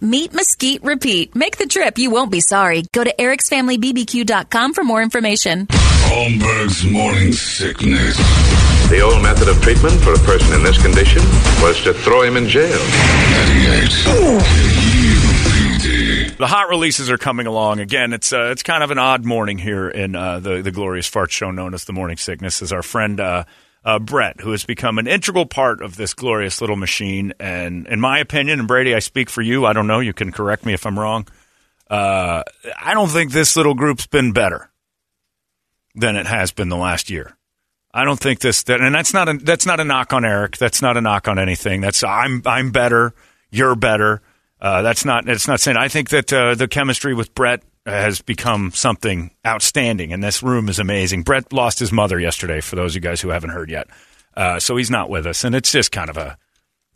Meat Mesquite Repeat. Make the trip. You won't be sorry. Go to ericsfamilybbq.com for more information. Holmberg's morning sickness. The old method of treatment for a person in this condition was to throw him in jail. 98. The hot releases are coming along again. It's uh, it's kind of an odd morning here in uh, the the glorious fart show known as the Morning Sickness. Is our friend uh, uh, Brett, who has become an integral part of this glorious little machine. And in my opinion, and Brady, I speak for you. I don't know. You can correct me if I'm wrong. Uh, I don't think this little group's been better than it has been the last year. I don't think this that, and that's not a that's not a knock on Eric. That's not a knock on anything. That's I'm I'm better. You're better. Uh, that's not. It's not saying. I think that uh, the chemistry with Brett has become something outstanding, and this room is amazing. Brett lost his mother yesterday. For those of you guys who haven't heard yet, uh, so he's not with us, and it's just kind of a.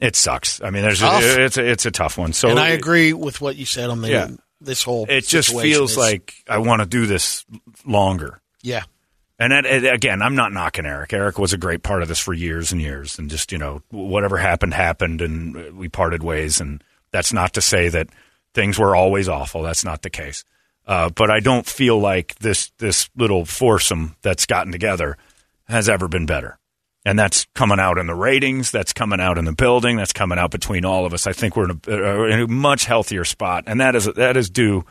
It sucks. I mean, there's a, it's a, it's a tough one. So and I agree with what you said on the Yeah. this whole. It just feels is- like I want to do this longer. yeah. And that, and again, I'm not knocking Eric. Eric was a great part of this for years and years, and just you know, whatever happened happened, and we parted ways. And that's not to say that things were always awful. That's not the case. Uh, but I don't feel like this this little foursome that's gotten together has ever been better. And that's coming out in the ratings. That's coming out in the building. That's coming out between all of us. I think we're in a, uh, in a much healthier spot, and that is that is due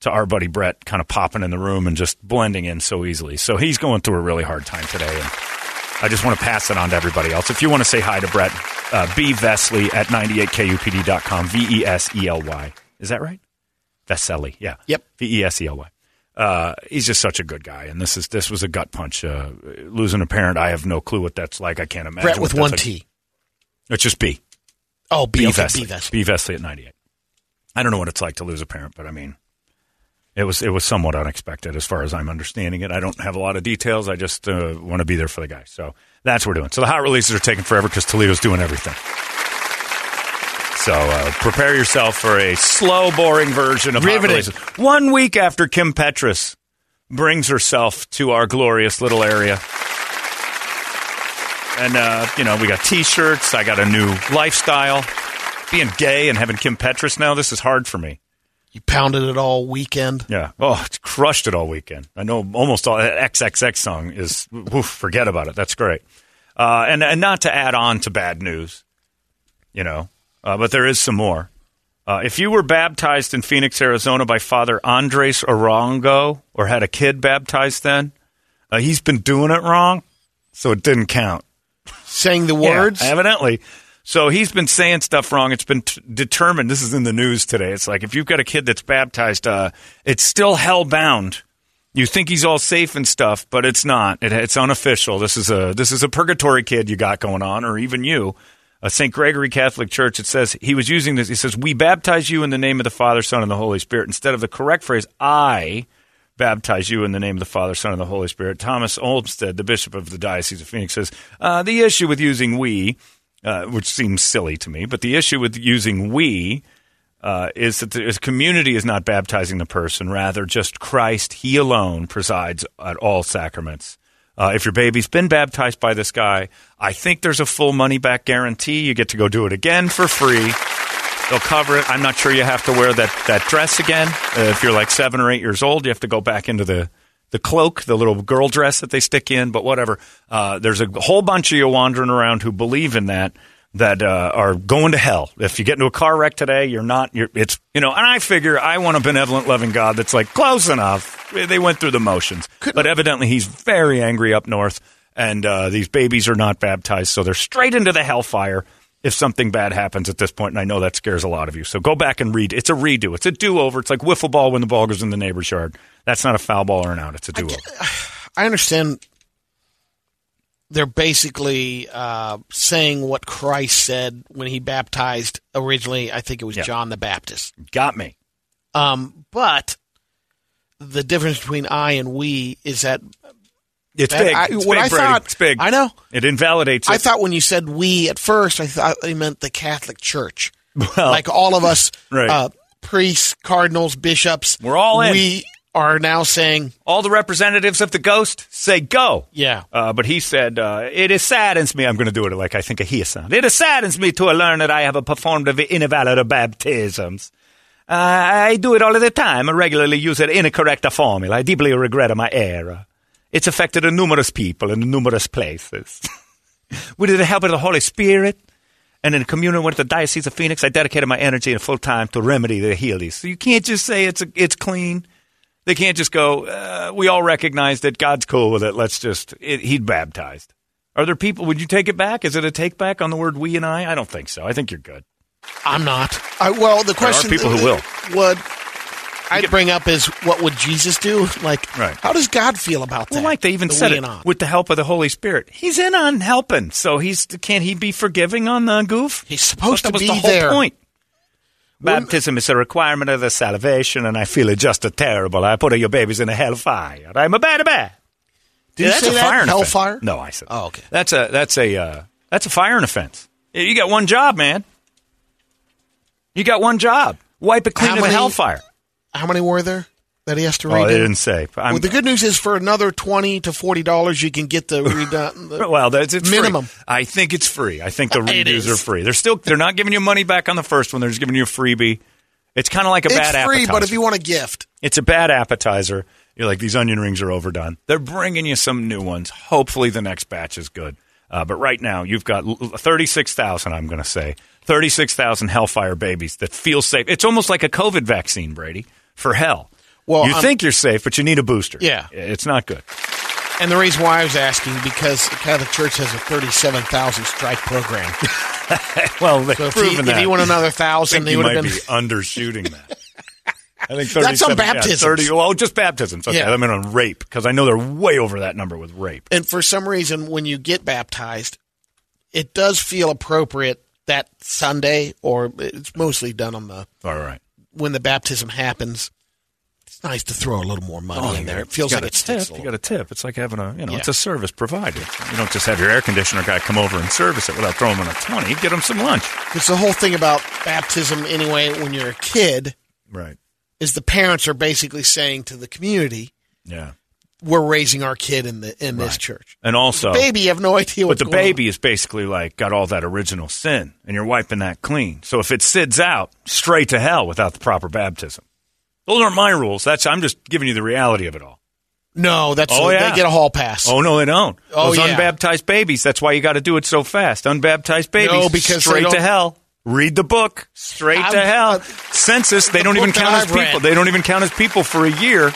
to our buddy Brett kind of popping in the room and just blending in so easily. So he's going through a really hard time today, and I just want to pass it on to everybody else. If you want to say hi to Brett, uh, B Vesely at 98kupd.com, V E S E L Y. Is that right? Vesely, yeah. Yep. V E S E L Y. Uh, he's just such a good guy, and this is this was a gut punch. Uh, losing a parent, I have no clue what that's like. I can't imagine. Brett with one like. T. It's just B. Oh, B, B okay, Vesely. B Vesely. B Vesely at 98. I don't know what it's like to lose a parent, but I mean, it was it was somewhat unexpected as far as I'm understanding it. I don't have a lot of details. I just uh, want to be there for the guy. So that's what we're doing. So the hot releases are taking forever because Toledo's doing everything. So uh, prepare yourself for a slow, boring version of Riveting. One week after Kim Petras brings herself to our glorious little area. And, uh, you know, we got t shirts. I got a new lifestyle. Being gay and having Kim Petras now, this is hard for me. You pounded it all weekend. Yeah. Oh, it's crushed it all weekend. I know almost all that XXX song is, oof, forget about it. That's great. Uh, and, and not to add on to bad news, you know, uh, but there is some more. Uh, if you were baptized in Phoenix, Arizona by Father Andres Arango or had a kid baptized then, uh, he's been doing it wrong, so it didn't count. Saying the Yeah, words. evidently. So he's been saying stuff wrong. It's been t- determined. This is in the news today. It's like if you've got a kid that's baptized, uh, it's still hell bound. You think he's all safe and stuff, but it's not. It, it's unofficial. This is a this is a purgatory kid you got going on, or even you. A St. Gregory Catholic Church. It says he was using this. He says, "We baptize you in the name of the Father, Son, and the Holy Spirit." Instead of the correct phrase, "I." baptize you in the name of the Father, Son, and the Holy Spirit. Thomas Olmsted, the bishop of the Diocese of Phoenix, says uh, the issue with using we, uh, which seems silly to me, but the issue with using we uh, is that the community is not baptizing the person, rather just Christ, He alone presides at all sacraments. Uh, if your baby's been baptized by this guy, I think there's a full money back guarantee. You get to go do it again for free. They'll cover it. I'm not sure you have to wear that, that dress again. Uh, if you're like seven or eight years old, you have to go back into the, the cloak, the little girl dress that they stick in, but whatever. Uh, there's a whole bunch of you wandering around who believe in that that uh, are going to hell. If you get into a car wreck today, you're not. You're, it's you know. And I figure I want a benevolent, loving God that's like close enough. They went through the motions, but evidently he's very angry up north, and uh, these babies are not baptized, so they're straight into the hellfire. if something bad happens at this point, and I know that scares a lot of you. So go back and read. It's a redo. It's a do over. It's like wiffle ball when the ball goes in the neighbor's yard. That's not a foul ball or an out. It's a do over. I understand they're basically uh, saying what Christ said when he baptized originally. I think it was Yeah. John the Baptist. Got me. Um, but the difference between I and we is that It's big. I- it's what big, I thought- it's big. I know. It invalidates. I thought when you said we at first, I thought they meant the Catholic Church. Well, like all of us, Right. uh, priests, cardinals, bishops. We're all in. We are now saying, all the representatives of the ghost say go. yeah, Uh, but he said, uh, "It saddens me." I'm going to do it like I think a he sound. It saddens me to learn that I have performed invalid baptisms. Uh, I do it all of the time. I regularly use an incorrect formula. I deeply regret my error. It's affected numerous people in numerous places. with the help of the Holy Spirit and in communion with the Diocese of Phoenix, I dedicated my energy and full time to remedy the heal these. So you can't just say it's it's clean. They can't just go. Uh, we all recognize that God's cool with it. Let's just. It, he'd baptized. Are there people? Would you take it back? Is it a take back on the word we and I? I don't think so. I think you're good. I'm not. I, well, the question people who will. Would I'd bring up is what would Jesus do? Like, Right. how does God feel about that? Well, like they even The said it and I. with the help of the Holy Spirit. He's in on helping, so he's can't he be forgiving on the goof? He's supposed that to was be the whole there. point. Baptism is a requirement of the salvation, and I feel it just a terrible. I put your babies in a hellfire. I'm a bad bad. Did you that's say a that? Hellfire? No, I said. Oh, okay. That's a that's a uh, that's a firing offense. You got one job, man. You got one job. Wipe it clean How of the many- hellfire. How many were there that he has to Oh, redo? they didn't say. Well, the good news is for another twenty to forty dollars, you can get the redone. the- Well, that's it's Minimum. Free. I think it's free. I think the redos are free. They're still they're not giving you money back on the first one. They're just giving you a freebie. It's kind of like a it's bad free, appetizer. but if you want a gift, it's a bad appetizer. You're like these onion rings are overdone. They're bringing you some new ones. Hopefully, the next batch is good. Uh, but right now, you've got thirty six thousand. I'm going to say thirty six thousand Hellfire babies that feel safe. It's almost like a COVID vaccine, Brady, for hell. Well, you I'm- think you're safe, but you need a booster. Yeah. it's not good. and the reason why I was asking because the Catholic Church has a thirty-seven thousand strike program. Well, they've So if he, proven if that. he won another thousand, he you would might have been. be undershooting that. I think That's on 37 yeah, 30, well, just baptisms. Okay, Yeah. I mean on rape because I know they're way over that number with rape. And for some reason, when you get baptized, it does feel appropriate that Sunday, or it's mostly done on the All right. when the baptism happens. It's nice to throw a little more money Oh, in there. It feels like it a sticks. tip. You got a tip. It's like having a you know, Yeah. it's a service provided. You don't just have your air conditioner guy come over and service it without throwing him a twenty. Get him some lunch. It's the whole thing about baptism anyway. When you're a kid, Right. is the parents are basically saying to the community, Yeah. "We're raising our kid in the in this church." And also, Baby, you have no idea but the going on. baby is basically like got all that original sin, and you're wiping that clean. So if it sids out, straight to hell without the proper baptism. Those aren't my rules. That's I'm just giving you the reality of it all. No, that's Oh, yeah. they get a hall pass. Oh no, they don't. Oh, Those yeah. unbaptized babies. That's why you got to do it so fast. Unbaptized babies. No, because straight to hell. Read the book. Straight to I'm- hell. uh, Census. They the don't even count as people. read. They don't even count as people for a year.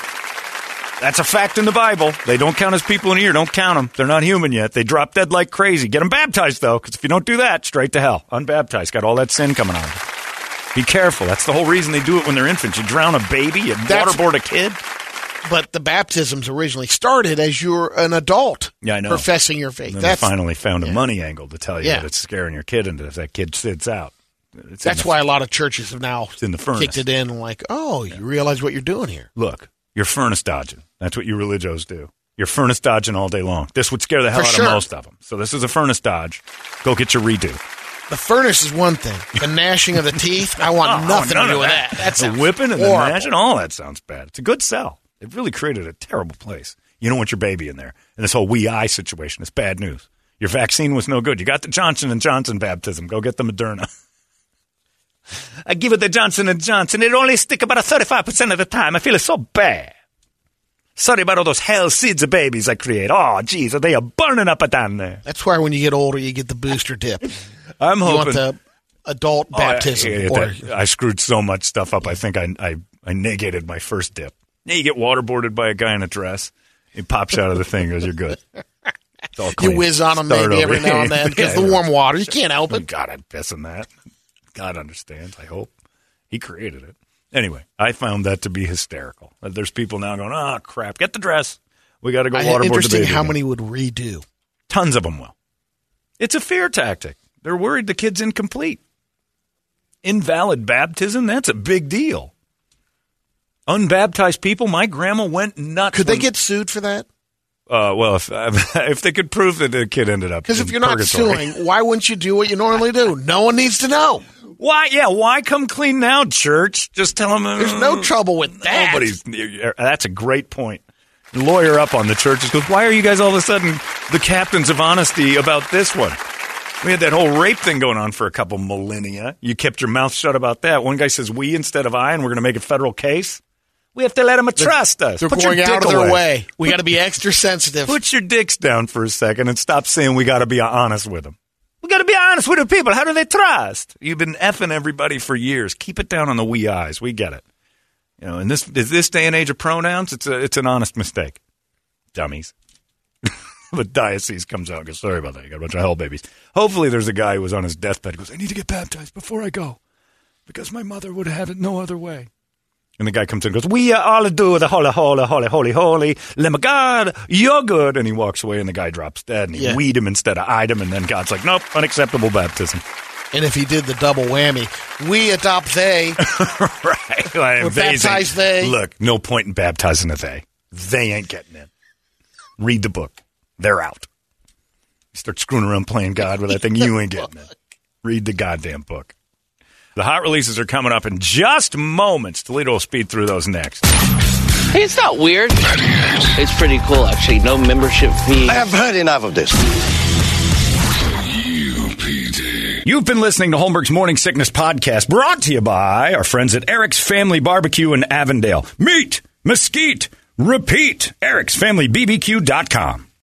That's a fact in the Bible. They don't count as people in a year. Don't count them. They're not human yet. They drop dead like crazy. Get them baptized though, because if you don't do that, straight to hell. Unbaptized. Got all that sin coming on. Be careful. That's the whole reason they do it when they're infants. You drown a baby. You That's- waterboard a kid. But the baptisms originally started as you're an adult, Yeah, I know. professing your faith. They finally found a yeah. money angle to tell you Yeah. that it's scaring your kid into if that kid sits out. It's that's the- why a lot of churches have now in the furnace. kicked it in. Like, oh, you realize what you're doing here. Look, you're furnace dodging. That's what you religios do. You're furnace dodging all day long. This would scare the hell For out sure. of most of them. So this is a furnace dodge. Go get your redo. The furnace is one thing. The gnashing of the teeth, I want Oh, nothing none to do with that. That's the whipping and the gnashing. All that sounds bad. It's a good sell. It really created a terrible place. You don't want your baby in there. And this whole we I situation is bad news. Your vaccine was no good. You got the Johnson and Johnson baptism. Go get the Moderna. I give it the Johnson and Johnson. It only stick about a thirty-five percent of the time. I feel it's so bad. Sorry about all those hell seeds of babies I create. Oh, geez, they are burning up down there. That's why when you get older, you get the booster dip. I'm hoping. want the adult Oh, I- baptism. I, that- I screwed so much stuff up. I think I, I I negated my first dip. Yeah, you get waterboarded by a guy in a dress. He pops out of the thing. Goes, you're good. It's all You whiz on them maybe every now and then because Yeah, the warm water. You can't help it. Oh, God, I'd piss in that. God understands, I hope. He created it. Anyway, I found that to be hysterical. There's people now going, oh, crap, get the dress. We got to go waterboard the interesting baby. how again." many would redo. Tons of them will. It's a fear tactic. They're worried the kid's incomplete. Invalid baptism, that's a big deal. Unbaptized people, my grandma went nuts. Could they when- get sued for that? Uh, well, if if they could prove that the kid ended up Because if you're not suing, why wouldn't you do what you normally do? No one needs to know. why? Yeah, why come clean now, church? Just tell them There's no trouble with that. Nobody's. That's a great point. Lawyer up on the churches goes. Why are you guys all of a sudden the captains of honesty about this one? We had that whole rape thing going on for a couple millennia. You kept your mouth shut about that. One guy says we instead of I, and we're going to make a federal case. We have to let them trust us. They're Put your going out dick of their away. way. We got to be extra sensitive. Put your dicks down for a second and stop saying we got to be honest with them. We got to be honest with the people. How do they trust? You've been effing everybody for years. Keep it down on the we eyes. We get it. You know, in this is this day and age of pronouns, it's a it's an honest mistake. Dummies. the diocese comes out and goes, sorry about that. You got a bunch of hell babies. Hopefully there's a guy who was on his deathbed who goes, I need to get baptized before I go. Because my mother would have it no other way. And the guy comes in and goes, We are all do the holy, holy, holy, holy, holy. Of God, you're good. And he walks away and the guy drops dead and he Yeah. weed him instead of eyed him. And then God's like, Nope, unacceptable baptism. And if he did the double whammy, we adopt they. right. Like, Or baptize they. Look, no point in baptizing a they. They ain't getting in. Read the book. They're out. You start screwing around playing God with that thing, you ain't getting in. Read the goddamn book. The hot releases are coming up in just moments. Toledo will speed through those next. Hey, it's not weird. It's pretty cool, actually. No membership fee. I have heard enough of this. UPD. You've been listening to Holmberg's Morning Sickness Podcast, brought to you by our friends at Eric's Family Barbecue in Avondale. Meat, mesquite, repeat. Eric'sFamilyBBQ.com.